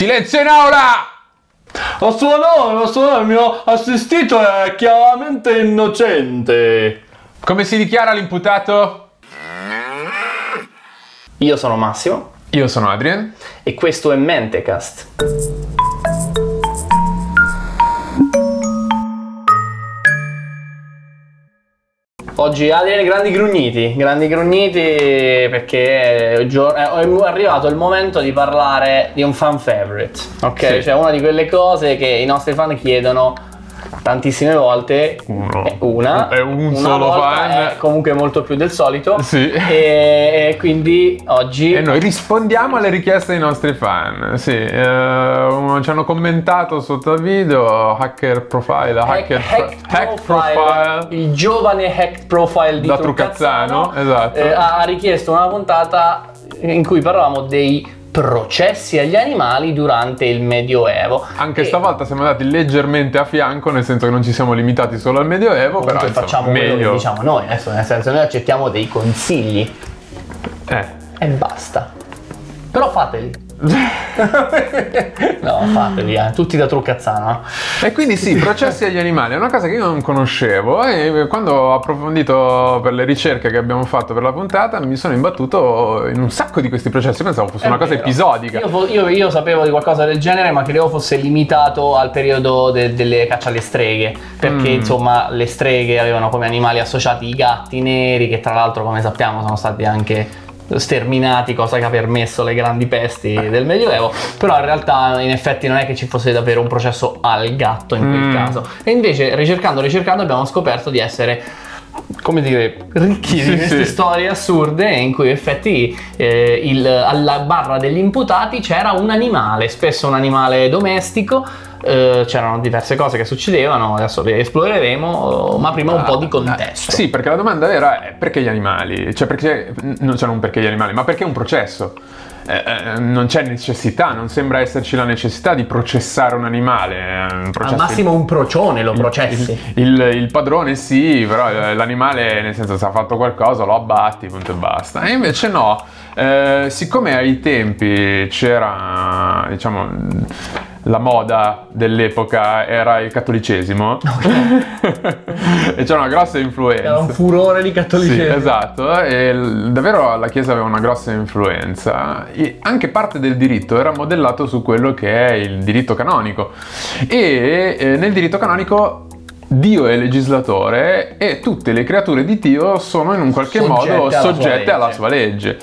Silenzio in aula! A suo nome, a suo nome, il mio assistito è chiaramente innocente. Come si dichiara l'imputato? Io sono Massimo Io sono Adrian. e questo è Mentecast. Oggi Adrian grandi grugniti, grandi grugniti perché è arrivato il momento di parlare di un fan favorite, ok? Sì. Cioè una di quelle cose che i nostri fan chiedono tantissime volte, Uno. Eh, una, È un una solo volta fan. è comunque molto più del solito Sì. e, quindi oggi E noi rispondiamo alle richieste dei nostri fan. Sì, eh, ci hanno commentato sotto il video hacker profile, hacker, Hack, hack profile, profile. il giovane hack profile di Da Truccazzano, Truccazzano, esatto. eh, ha richiesto una puntata in cui parlavamo dei processi agli animali durante il Medioevo. Anche E stavolta siamo andati leggermente a fianco, nel senso che non ci siamo limitati solo al Medioevo, comunque però insomma, facciamo quello che meglio. diciamo noi, adesso nel senso noi accettiamo dei consigli Eh. e basta. Però fateli. no, fateli, eh. tutti da Truccazzano. eh. E quindi sì, processi agli animali è una cosa che io non conoscevo e quando ho approfondito per le ricerche che abbiamo fatto per la puntata mi sono imbattuto in un sacco di questi processi, pensavo fosse È una cosa vero. episodica. Io, io- io sapevo di qualcosa del genere, ma credevo fosse limitato al periodo de- delle caccia alle streghe. Perché Mm. insomma le streghe avevano come animali associati i gatti neri, che tra l'altro, come sappiamo, sono stati anche sterminati, cosa che ha permesso le grandi pesti del Medioevo. Però in realtà, in effetti, non è che ci fosse davvero un processo al gatto in quel Mm. caso. E invece, ricercando, ricercando, abbiamo scoperto di essere come dire, ricchi Sì, di queste sì. storie assurde in cui in effetti eh, il- alla barra degli imputati c'era un animale, spesso un animale domestico, eh, c'erano diverse cose che succedevano, adesso le esploreremo, ma prima un po' di contesto. Ah, Sì, perché la domanda vera è perché gli animali? Cioè, perché, non, cioè non perché gli animali, ma perché un processo? Eh, eh, non c'è necessità, non sembra esserci la necessità di processare un animale. eh, un Al massimo un procione lo processi. Il, il padrone sì, però eh, l'animale nel senso se ha fatto qualcosa lo abbatti, punto e basta. E invece no, eh, siccome ai tempi c'era, diciamo, la moda dell'epoca era il cattolicesimo e c'era una grossa influenza. Era un furore di Sì, cattolicesimo. esatto, e davvero la Chiesa aveva una grossa influenza. E anche parte del diritto era modellato su quello che è il diritto canonico. E eh, nel diritto canonico Dio è legislatore e tutte le creature di Dio sono in un qualche Soggette modo alla sua soggette legge. alla sua legge.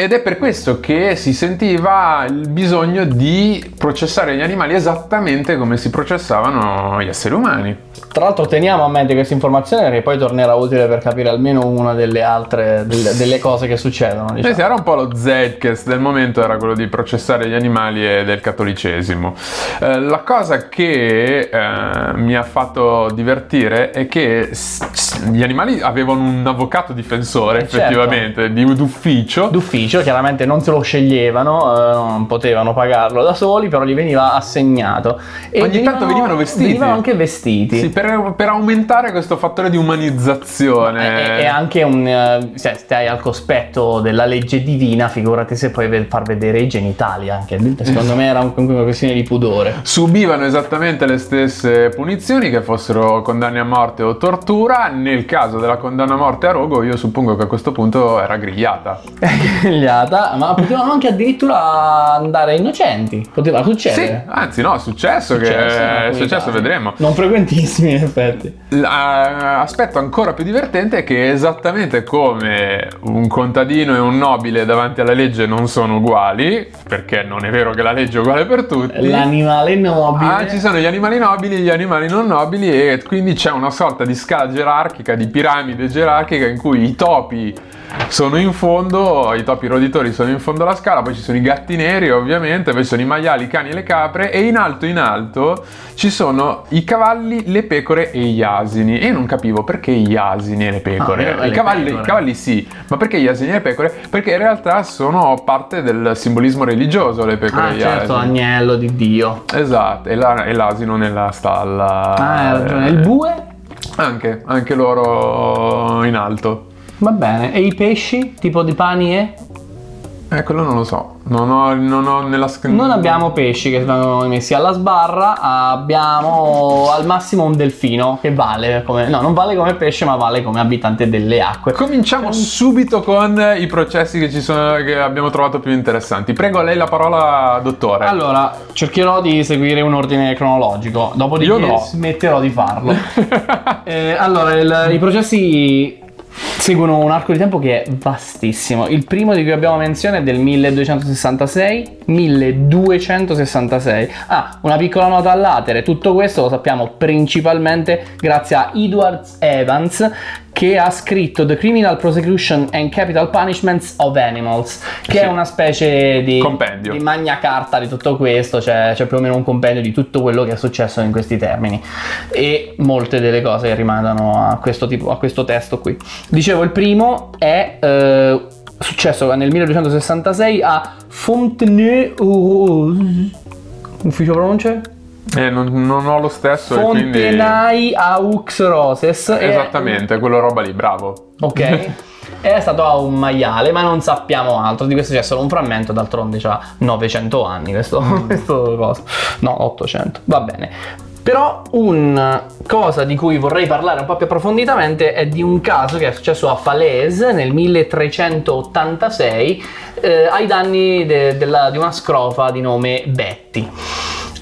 Ed è per questo che si sentiva il bisogno di processare gli animali esattamente come si processavano gli esseri umani. Tra l'altro teniamo a mente questa informazione perché poi tornerà utile per capire almeno una delle altre delle, delle cose che succedono. Diciamo. sì, era un po' lo zeitgeist del momento, era quello di processare gli animali e del cattolicesimo. Eh, la cosa che eh, mi ha fatto divertire è che gli animali avevano un avvocato difensore, Eh, certo. effettivamente, di d'ufficio. d'ufficio, chiaramente non se lo sceglievano, eh, non potevano pagarlo da soli, però gli veniva assegnato. E Ogni tanto venivano vestiti. Venivano anche vestiti. Sì, per, per aumentare questo fattore di umanizzazione. E, e anche un, eh, se stai al cospetto della legge divina, figurati se puoi far vedere i genitali anche. Secondo me era un- comunque una questione di pudore. subivano esattamente le stesse punizioni che fossero condanne a morte o tortura. Nel caso della condanna a morte a rogo, io suppongo che a questo punto era grigliata. Grigliata, ma potevano anche addirittura andare innocenti. Poteva Sì, succedere. anzi no, è successo, Successo che è successo, casi. vedremo. Non frequentissimi in effetti. L'aspetto ancora più divertente è che esattamente come un contadino e un nobile davanti alla legge non sono uguali, perché non è vero che la legge è uguale per tutti. L'animale nobile. Ah, ci sono gli animali nobili e gli animali non nobili e quindi c'è una sorta di scala gerarchica, di piramide gerarchica in cui i topi sono in fondo, i topi roditori sono in fondo alla scala, poi ci sono i gatti neri ovviamente, poi ci sono i maiali, i cani e le capre e in alto in alto ci sono i cavalli, le pecore e gli asini. E io non capivo perché gli asini e le pecore. Ah, I, le cavalli, pecore. i cavalli sì, ma perché gli asini e le pecore? Perché in realtà sono parte del simbolismo religioso le pecore Ah, e gli certo, asini. agnello di Dio. Esatto, e, la- e l'asino nella stalla. Ah, hai ragione. Eh, Il bue? Anche, anche loro in alto. Va bene. E i pesci? Tipo di panie? Eh, quello non lo so. Non ho, non ho nella sc- Non abbiamo pesci che vengono messi alla sbarra, abbiamo al massimo un delfino che vale come... No, non vale come pesce, ma vale come abitante delle acque. Cominciamo subito con i processi che, ci sono, che abbiamo trovato più interessanti. Prego, a lei la parola, dottore. Allora, cercherò di seguire un ordine cronologico, dopodiché Io no. smetterò di farlo. Eh, allora, il- i processi seguono un arco di tempo che è vastissimo. Il primo di cui abbiamo menzione è del 1266. 1266. Ah, una piccola nota all'atere. Tutto questo lo sappiamo principalmente grazie a Edward Evans che ha scritto The Criminal Prosecution and Capital Punishments of Animals, che Sì. è una specie di, Compendio. di magna carta di tutto questo, c'è, c'è più o meno un compendio di tutto quello che è successo in questi termini e molte delle cose che rimandano a questo, tipo, a questo testo qui. Dicevo, il primo è eh, successo nel 1266 a Fontenay... Ufficio pronunce? Eh, non, non ho lo stesso e quindi... Aux Roses. e- Esattamente, quella roba lì, bravo. Ok. È stato a un maiale, ma non sappiamo altro. Di questo c'è solo un frammento, d'altronde c'ha 900 anni questo, questo coso. No, 800. Va bene. Però una cosa di cui vorrei parlare un po' più approfonditamente è di un caso che è successo a Falaise nel 1386 eh, ai danni de- della- di una scrofa di nome Betty.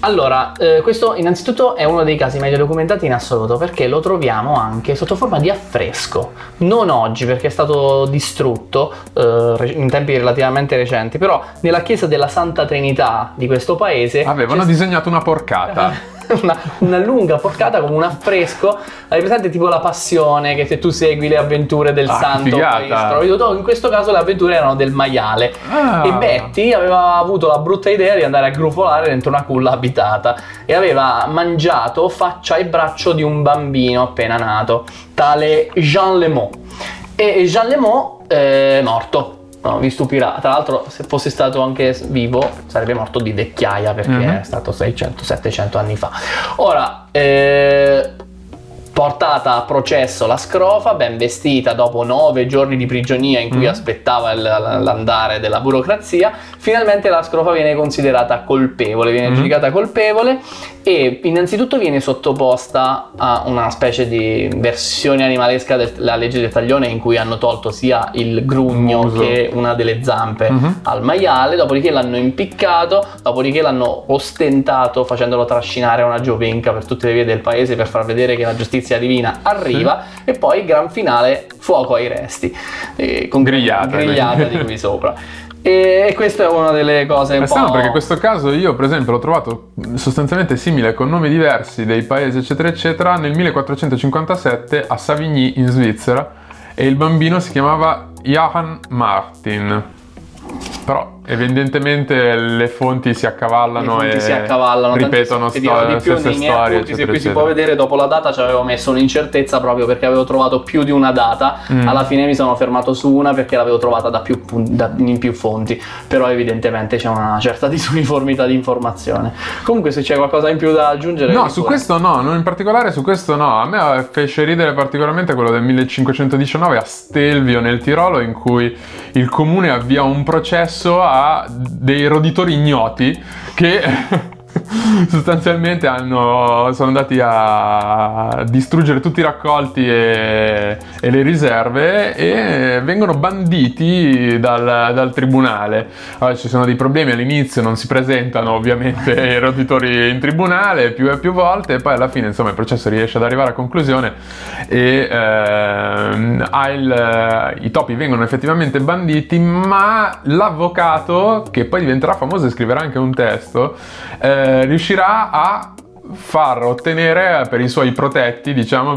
Allora, eh, questo innanzitutto è uno dei casi meglio documentati in assoluto perché lo troviamo anche sotto forma di affresco. Non oggi perché è stato distrutto eh, in tempi relativamente recenti, però nella chiesa della Santa Trinità di questo paese Avevano disegnato una porcata. una, una lunga porcata come un affresco. Hai presente tipo la passione che se tu segui le avventure del Ah, santo poi trovi tutto. In questo caso le avventure erano del maiale. Ah. E Betty aveva avuto la brutta idea di andare a grufolare dentro una culla abitata e aveva mangiato faccia e braccio di un bambino appena nato, tale Jean Lemont. E Jean Lemont è morto. No, vi stupirà. Tra l'altro, se fosse stato anche vivo, sarebbe morto di vecchiaia perché Mhm. è stato 600-700 anni fa. Ora, eh, portata a processo la scrofa, ben vestita dopo nove giorni di prigionia in cui Mhm. aspettava il- l'andare della burocrazia, finalmente la scrofa viene considerata colpevole, viene Mhm. giudicata colpevole e innanzitutto viene sottoposta a una specie di versione animalesca della legge del taglione in cui hanno tolto sia il grugno Muso. che una delle zampe Mhm. al maiale, dopodiché l'hanno impiccato, dopodiché l'hanno ostentato facendolo trascinare a una giovenca per tutte le vie del paese per far vedere che la giustizia divina arriva e poi gran finale fuoco ai resti eh, con Grigliata, grigliata di qui sopra. E, questa è una delle cose È strano perché questo caso io per esempio l'ho trovato sostanzialmente simile con nomi diversi dei paesi eccetera eccetera nel 1457 a Savigny in Svizzera e il bambino si chiamava Johann Martin. Però evidentemente le fonti si accavallano I punti e si accavallano ripetono. E dirò sto- di più nei miei storie appunti, se qui si può vedere dopo la data ci avevo messo un'incertezza proprio perché avevo trovato più di una data Mm. alla fine mi sono fermato su una perché l'avevo trovata da più da- in più fonti però evidentemente c'è una certa disuniformità di informazione comunque se c'è qualcosa in più da aggiungere No, su questo no, non in particolare su questo no. A me fece ridere particolarmente quello del 1519 a Stelvio nel Tirolo in cui il comune avvia un processo a dei roditori ignoti che sostanzialmente hanno, sono andati a distruggere tutti i raccolti e, e le riserve e vengono banditi dal, dal tribunale. Allora, ci sono dei problemi all'inizio, non si presentano ovviamente i roditori in tribunale più e più volte e poi alla fine insomma il processo riesce ad arrivare a conclusione e ehm, il- i topi vengono effettivamente banditi ma l'avvocato che poi diventerà famoso e scriverà anche un testo eh, riuscirà a far ottenere per i suoi protetti diciamo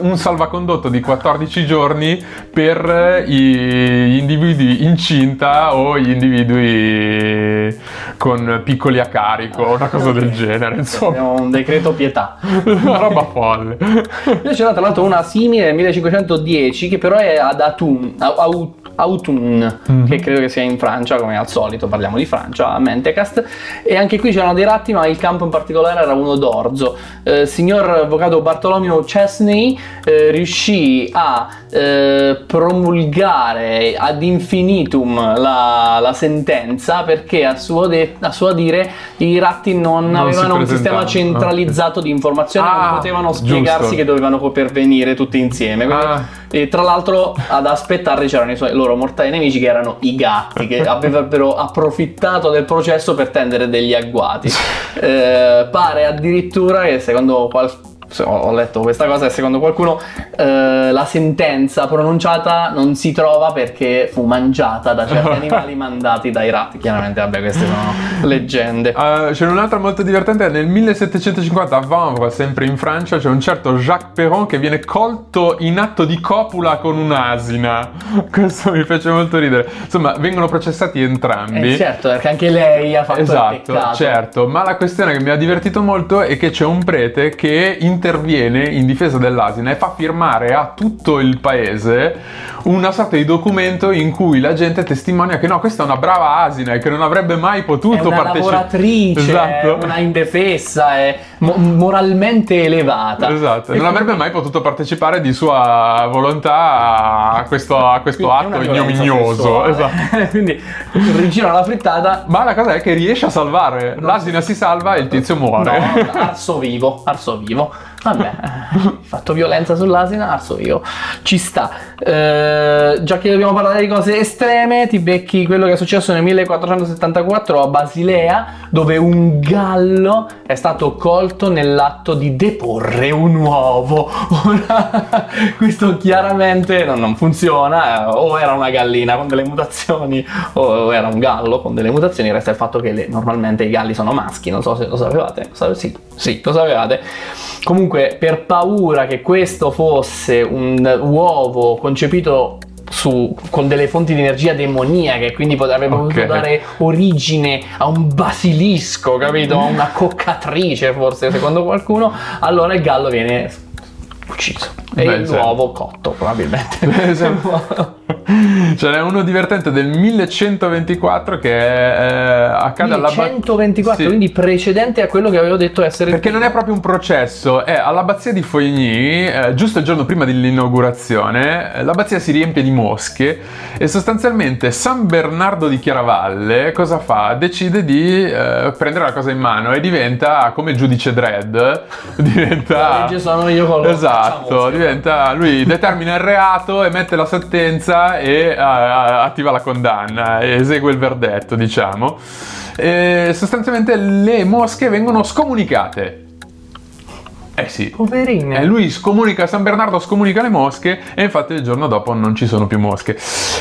un salvacondotto di 14 giorni per gli individui incinta o gli individui con piccoli a carico una cosa del genere insomma Abbiamo un decreto pietà una roba folle Io c'era tra l'altro una simile nel 1510 che però è ad Autun, Au- Autun Mhm. che credo che sia in Francia, come al solito parliamo di Francia, a Mentecast. E anche qui c'erano dei ratti, ma il campo in particolare era uno d'orzo. Eh, signor avvocato Bartolomeo Chesney eh, riuscì a eh, promulgare ad infinitum la, la sentenza perché a suo, de- a suo dire i ratti non, Non avevano un sistema presentavano, centralizzato di informazioni, Ah, non potevano spiegarsi giusto. che dovevano pervenire tutti insieme. Quindi- Ah. E tra l'altro ad aspettarli c'erano i suoi loro mortali nemici che erano i gatti che avrebbero approfittato del processo per tendere degli agguati. Eh, pare addirittura che secondo qual- se- ho ho letto questa cosa e secondo qualcuno eh, la sentenza pronunciata non si trova perché fu mangiata da certi animali mandati dai ratti. Chiaramente, vabbè, queste sono leggende. Uh, c'è un'altra molto divertente, nel 1750 a Vanves, sempre in Francia, c'è un certo Jacques Perron che viene colto in atto di copula con un'asina. Questo mi fece molto ridere. Insomma, vengono processati entrambi. Eh, certo, perché anche lei ha fatto il Esatto, peccato. certo, ma la questione che mi ha divertito molto è che c'è un prete che interviene in difesa dell'asina e fa firmare a tutto il paese una sorta di documento in cui la gente testimonia che no, questa è una brava asina e che non avrebbe mai È potuto una partecipare. lavoratrice, Esatto. è una indefessa, è mo- moralmente elevata. Esatto, E non avrebbe mai potuto partecipare di sua volontà a questo, a questo atto ignominioso. Esatto. quindi rigiro alla frittata. Ma la cosa è che riesce a salvare. L'asina si salva e il tizio muore. No, arso vivo, arso vivo. Vabbè, eh, fatto violenza sull'asina, arso vivo. Ci sta. Eh, già che dobbiamo parlare di cose estreme, ti becchi quello che è successo nel 1474 a Basilea, dove un gallo è stato colto nell'atto di deporre un uovo. Ora, questo chiaramente non, non funziona, eh, o era una gallina con delle mutazioni, o era un gallo con delle mutazioni. Resta il fatto che le- normalmente i galli sono maschi, non so se lo sapevate. Sì, sì, lo sapevate. Comunque, per paura che questo fosse un uovo concepito su- con delle fonti di energia demoniache, quindi potrebbe potuto Ok. dare origine a un basilisco, capito? A una coccatrice, forse, secondo qualcuno, allora il gallo viene ucciso. E Beh, l'uovo cotto, probabilmente. Ce n'è uno divertente del 1124 che eh, accade alla ba- 124, Sì. quindi precedente a quello che avevo detto essere Perché non è proprio un processo, è all'abbazia di Foigny, eh, giusto il giorno prima dell'inaugurazione, eh, l'abbazia si riempie di mosche e sostanzialmente San Bernardo di Chiaravalle cosa fa? Decide di eh, prendere la cosa in mano e diventa come il giudice Dredd, diventa... La legge sono io con lo Esatto, diventa lui determina il reato, emette la sentenza e eh, attiva la condanna, esegue il verdetto, diciamo. E sostanzialmente le mosche vengono scomunicate. Eh sì. Poverine. E lui scomunica, San Bernardo scomunica le mosche e infatti il giorno dopo non ci sono più mosche.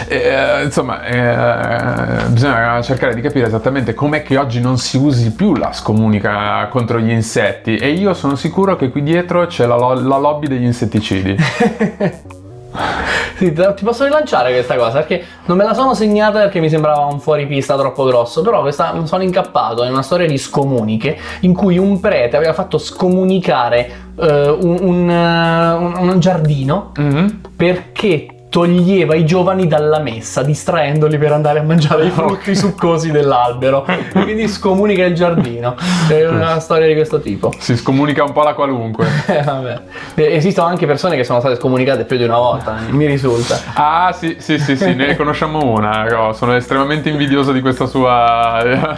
Eh, insomma, eh, bisogna cercare di capire esattamente com'è che oggi non si usi più la scomunica contro gli insetti e io sono sicuro che qui dietro c'è la, lo- la lobby degli insetticidi. Te- ti posso rilanciare questa cosa perché non me la sono segnata perché mi sembrava un fuoripista troppo grosso, però questa, sono incappato in una storia di scomuniche in cui un prete aveva fatto scomunicare eh, un, un, eh, un- un giardino Mhm. perché toglieva i giovani dalla messa, distraendoli per andare a mangiare i frutti succosi dell'albero. Quindi scomunica il giardino. È una storia di questo tipo. Si scomunica un po' la qualunque. Eh, Esistono anche persone che sono state scomunicate più di una volta, mi risulta. Ah sì, sì, sì, sì, ne conosciamo una. no, Sono estremamente invidioso di questa sua,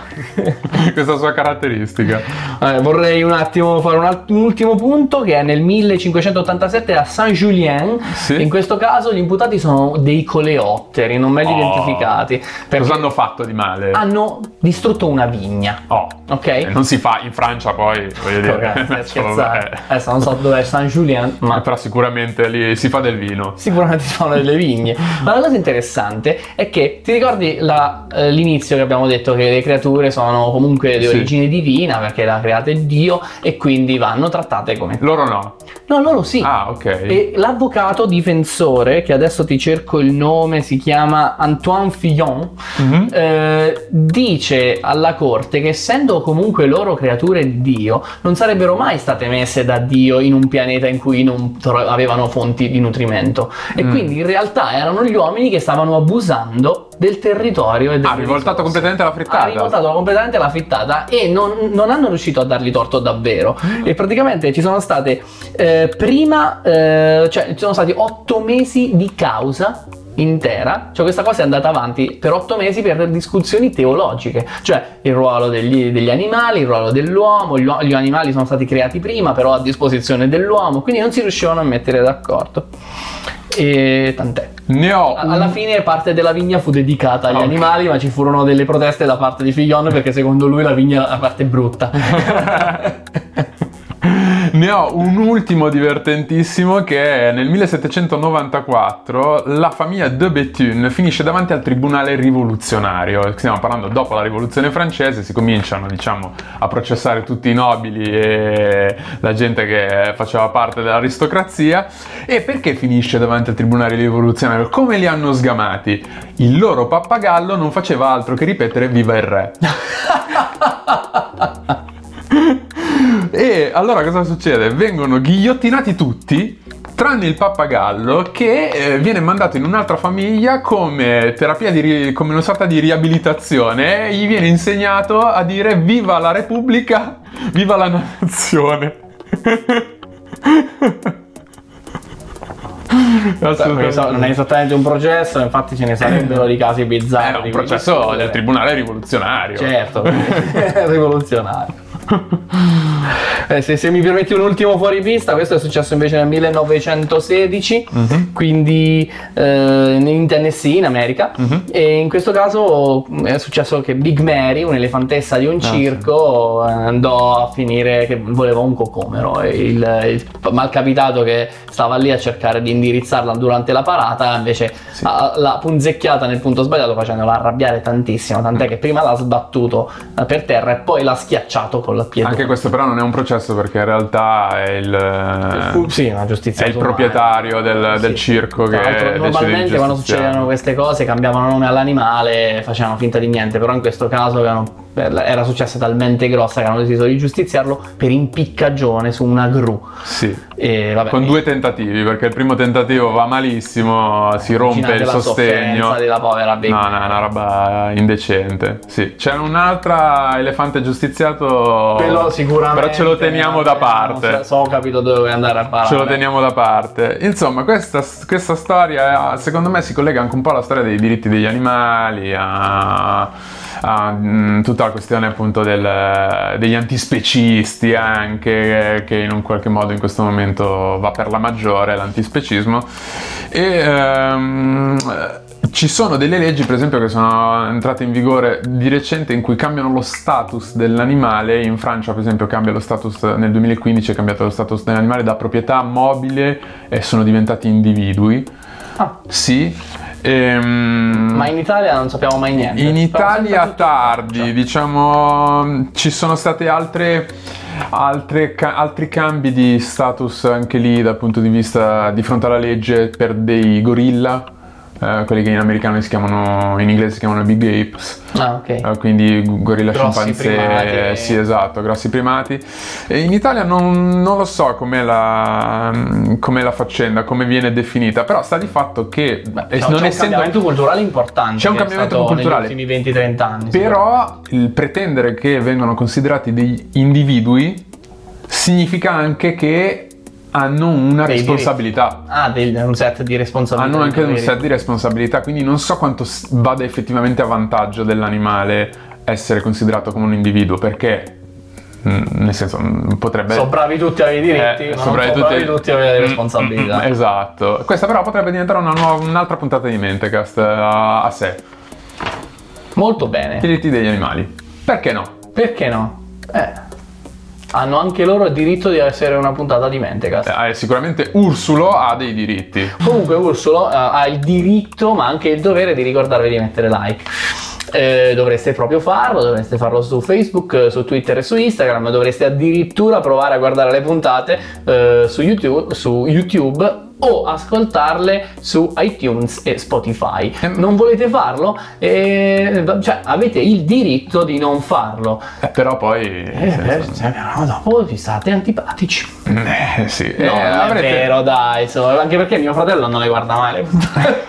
questa sua caratteristica. Eh, vorrei un attimo fare un, alt- un ultimo punto che è nel 1587 a Saint-Julien. Sì. In questo caso gli imputati sono dei coleotteri, non meglio Oh. identificati, perché Cosa hanno fatto di male? hanno distrutto una vigna. Oh, Ok? e non si fa in Francia poi, voglio dire. Ragazzi, eh. Adesso non so dove è Saint-Julien, ma Però sicuramente lì si fa del vino. sicuramente si fanno delle vigne. Ma la cosa interessante è che ti ricordi la- eh, l'inizio che abbiamo detto che le creature sono comunque di Sì. origine divina perché l'ha creata Dio e quindi vanno trattate come Loro no. No, loro sì. Ah, ok. E l'avvocato difensore, che adesso ti cerco il nome, si chiama Antoine Fillon, Mhm. eh, dice alla corte che essendo comunque loro creature di Dio, non sarebbero mai state messe da Dio in un pianeta in cui non avevano fonti di nutrimento. E Mm. quindi in realtà erano gli uomini che stavano abusando del territorio e Ha rivoltato risorse. completamente la frittata. Ha rivoltato completamente la frittata e non, non hanno riuscito a dargli torto davvero. Mm. E praticamente ci sono state eh, prima, eh, cioè ci sono stati otto mesi di causa intera, cioè questa cosa è andata avanti per otto mesi per discussioni teologiche, cioè il ruolo degli, degli animali, il ruolo dell'uomo, gli, gli animali sono stati creati prima però a disposizione dell'uomo, quindi non si riuscivano a mettere d'accordo. E tant'è. Ne ho A- Alla fine parte della vigna fu dedicata agli Ok. animali, ma ci furono delle proteste da parte di Figlion perché secondo lui la vigna la parte brutta. Ne ho un ultimo divertentissimo che è nel 1794 la famiglia de Bethune finisce davanti al tribunale rivoluzionario. Stiamo parlando dopo la rivoluzione francese, si cominciano diciamo a processare tutti i nobili e la gente che faceva parte dell'aristocrazia. E perché finisce davanti al tribunale rivoluzionario? Come li hanno sgamati? Il loro pappagallo non faceva altro che ripetere viva il re. E allora cosa succede? Vengono ghigliottinati tutti, tranne il pappagallo che eh, viene mandato in un'altra famiglia come terapia di come una sorta di riabilitazione gli viene insegnato a dire viva la Repubblica, viva la nazione. Non è esattamente un processo, infatti ce ne sarebbero di casi bizzarri. Era un di processo del tribunale rivoluzionario. Certo, rivoluzionario. Eh, se, se mi permetti un ultimo fuoripista, questo è successo invece nel 1916, Mhm. quindi eh, in Tennessee, in America. Mhm. E in questo caso mh, è successo che Big Mary, un'elefantessa di un Ah, circo, eh, andò a finire che voleva un cocomero. E il, il malcapitato che stava lì a cercare di indirizzarla durante la parata, invece Sì. ha- l'ha punzecchiata nel punto sbagliato, facendola arrabbiare tantissimo. Tant'è che prima l'ha sbattuto eh, per terra e poi l'ha schiacciato con la piede. Anche questo però non è un processo perché in realtà è il, sì, una giustizia è il proprietario del, del Sì. circo Tra che normalmente quando succedevano queste cose cambiavano nome all'animale e facevano finta di niente, però in questo caso avevano- era successa talmente grossa che hanno deciso di giustiziarlo per impiccagione su una gru. Sì. E vabbè, Con due tentativi, perché il primo tentativo va malissimo, si rompe il la sostegno. sofferenza della povera Big No, no, è una roba indecente. Sì, c'è un'altra elefante giustiziato. Quello sicuramente. Però ce lo teniamo da non parte. So, so ho capito dove andare a parare. Ce lo teniamo da parte. Insomma, questa, questa storia, secondo me, si collega anche un po' alla storia dei diritti degli animali, a, a, mm, tutta la questione appunto del- degli antispecisti anche, che in un qualche modo in questo momento va per la maggiore, l'antispecismo. E ehm, ci sono delle leggi, per esempio, che sono entrate in vigore di recente in cui cambiano lo status dell'animale. In Francia, per esempio, cambia lo status nel 2015 è cambiato lo status dell'animale da proprietà mobile e sono diventati individui. Ah, Sì. Ehm, ma in Italia non sappiamo mai niente. in Italia sempre tutto tardi, Francia. diciamo, ci sono state altre, altre ca- altri cambi di status anche lì dal punto di vista di fronte alla legge per dei gorilla, eh, quelli che in americano si chiamano, in inglese si chiamano big apes. Ah, ok. Eh, quindi gorilla Grossi scimpanzé, primati. sì esatto, grossi primati. E in Italia non, non lo so com'è la, com'è la faccenda, come viene definita, però sta di fatto che Beh, eh, c'è non un essendo cambiamento culturale importante. C'è un cambiamento culturale. Negli ultimi 20-30 anni. Però il pretendere che vengano considerati degli individui significa anche che hanno una Dei responsabilità. Ah, del- un set di responsabilità. Hanno anche un set di responsabilità, quindi non so quanto vada effettivamente a vantaggio dell'animale essere considerato come un individuo, perché mm, nel senso mm, potrebbe Sono bravi tutti a avere i diritti, eh, ma sono bravi tutti- tutti a avere Mm, responsabilità. mm, mm, esatto. Questa però potrebbe diventare una nuova- un'altra puntata di Mentecast eh, a, a sé. Molto bene. Diritti degli animali. Perché no? Perché no? Eh. Hanno anche loro il diritto di essere una puntata di Mentecast. Eh, sicuramente Ursulo ha dei diritti. Comunque Ursulo eh, ha il diritto ma anche il dovere di ricordarvi di mettere like. Eh, dovreste proprio farlo, dovreste farlo su Facebook, su Twitter e su Instagram, dovreste addirittura provare a guardare le puntate eh, su YouTube, su YouTube o ascoltarle su iTunes e Spotify. Ehm. Non volete farlo? Eh, cioè, avete il diritto di non farlo. Eh, però poi... Eh, eh, cioè, no, dopo vi state antipatici. Eh, sì. No, Eh, non avrete- è vero, dai, so- anche perché mio fratello non le guarda mai le puntate.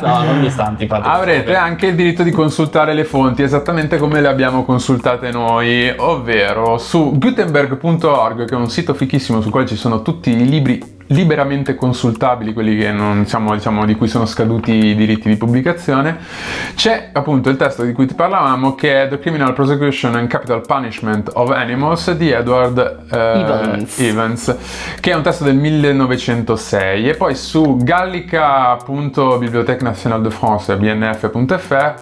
no, non mi sta antipatico. Avrete anche il diritto di consultare le fonti esattamente come le abbiamo consultate noi, ovvero su gutenberg.org, che è un sito fichissimo sul quale ci sono tutti i libri liberamente consultabili, quelli che non, diciamo, diciamo, di cui sono scaduti i diritti di pubblicazione. C'è appunto il testo di cui ti parlavamo che è The Criminal Prosecution and Capital Punishment of Animals di Edward eh, Evans. Evans, che è un testo del 1906 e poi su gallica.bibliothèque nationale de France bnf.fr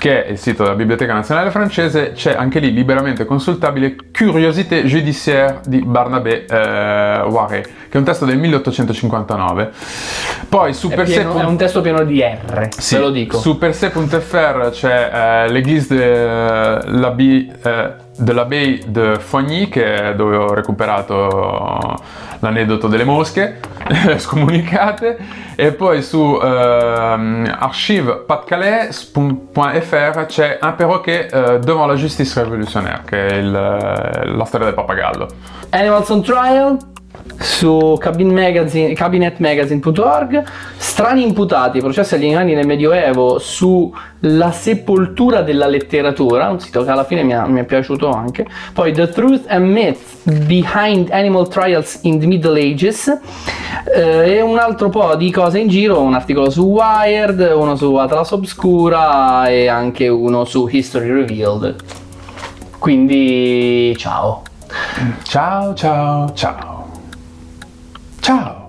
che è il sito della Biblioteca Nazionale Francese c'è anche lì liberamente consultabile Curiosité judiciaire di Barnabé eh, Waré che è un testo del 1859 poi su per sé è un testo pieno di R, sì, ve lo dico. Su perse.fr c'è eh, l'Église de l'Abbé eh, de l'Abbé de Fogny, che è dove ho recuperato l'aneddoto delle mosche scomunicate, e poi su ehm, archive.pas.fr c'è Un perroquet eh, devant la justice révolutionnaire, che è il, eh, la storia del pappagallo. Animals on Trial su cabin magazine- cabinetmagazine.org strani imputati processi agli animali nel medioevo sulla sepoltura della letteratura un sito che alla fine mi, ha- mi è piaciuto anche. Poi The Truth and Myths Behind Animal Trials in the Middle Ages. Eh, e un altro po' di cose in giro un articolo su Wired uno su Atlas Obscura e anche uno su History Revealed. Quindi ciao. Ciao ciao ciao. Ciao.